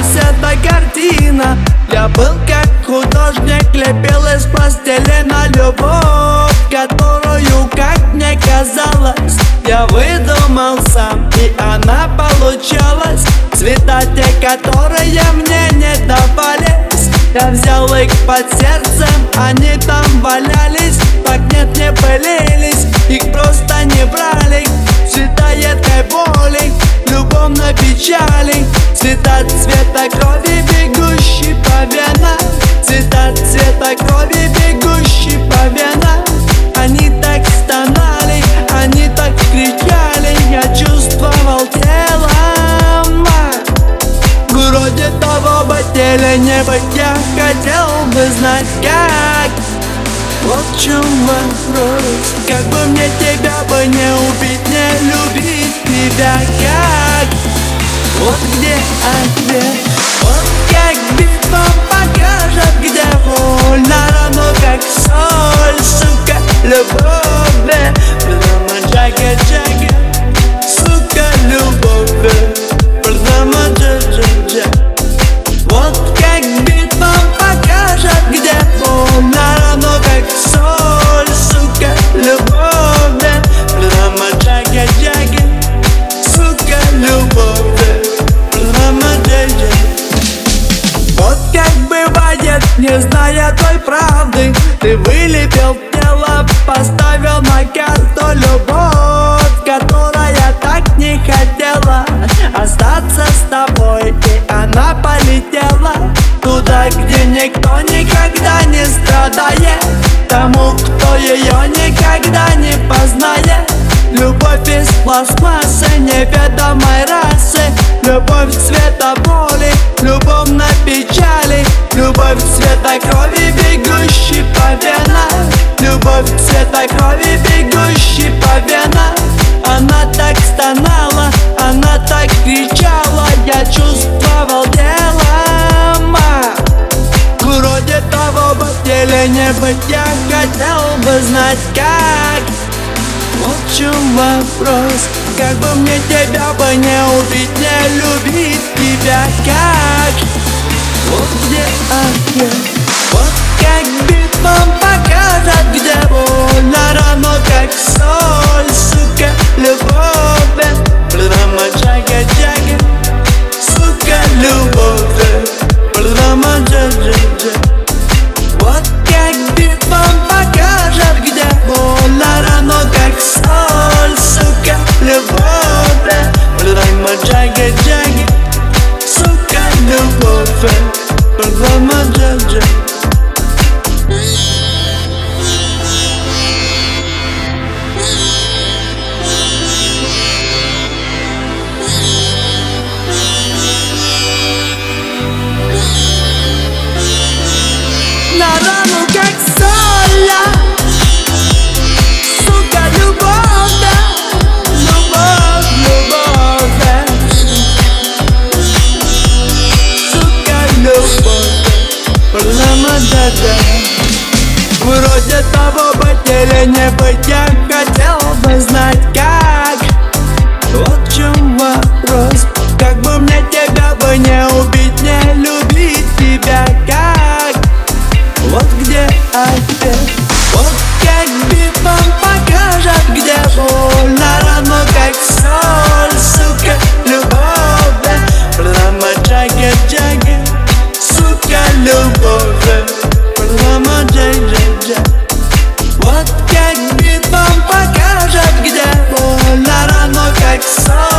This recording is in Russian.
Это картина. Я был как художник, лепил из пластилина Любовь, которую, как мне казалось Я выдумал сам, и она получалась Цвета те, которые мне не давались. Я взял их под сердцем, они там валялись Так нет, не пылились, их просто не брали Цвета едкой боли, любовной печали. Цвета Бы теле не быть Я хотел бы знать как. Вот в чем вопрос Как бы мне тебя бы не убить Не любить тебя как? Вот где ответ. Вот как битвам не зная той правды. Ты вылепил тело, поставил на карту Любовь, которая так не хотела Остаться с тобой, и она полетела Туда, где никто никогда не страдает. Тому, кто ее никогда не познает. Любовь из пластмассы неведомой расы. Любовь цвета печали Любовь цвета крови, бегущей по венам. Любовь цвета крови, бегущей по венам. Она так стонала, она так кричала Я чувствовал телом Вроде того бы теле не быть Я хотел бы знать как. Вот в чем вопрос Как бы мне тебя бы не убить Не любить тебя как Вот где ответ Вот love my judge. это Вроде того бы или не быть я хотел like.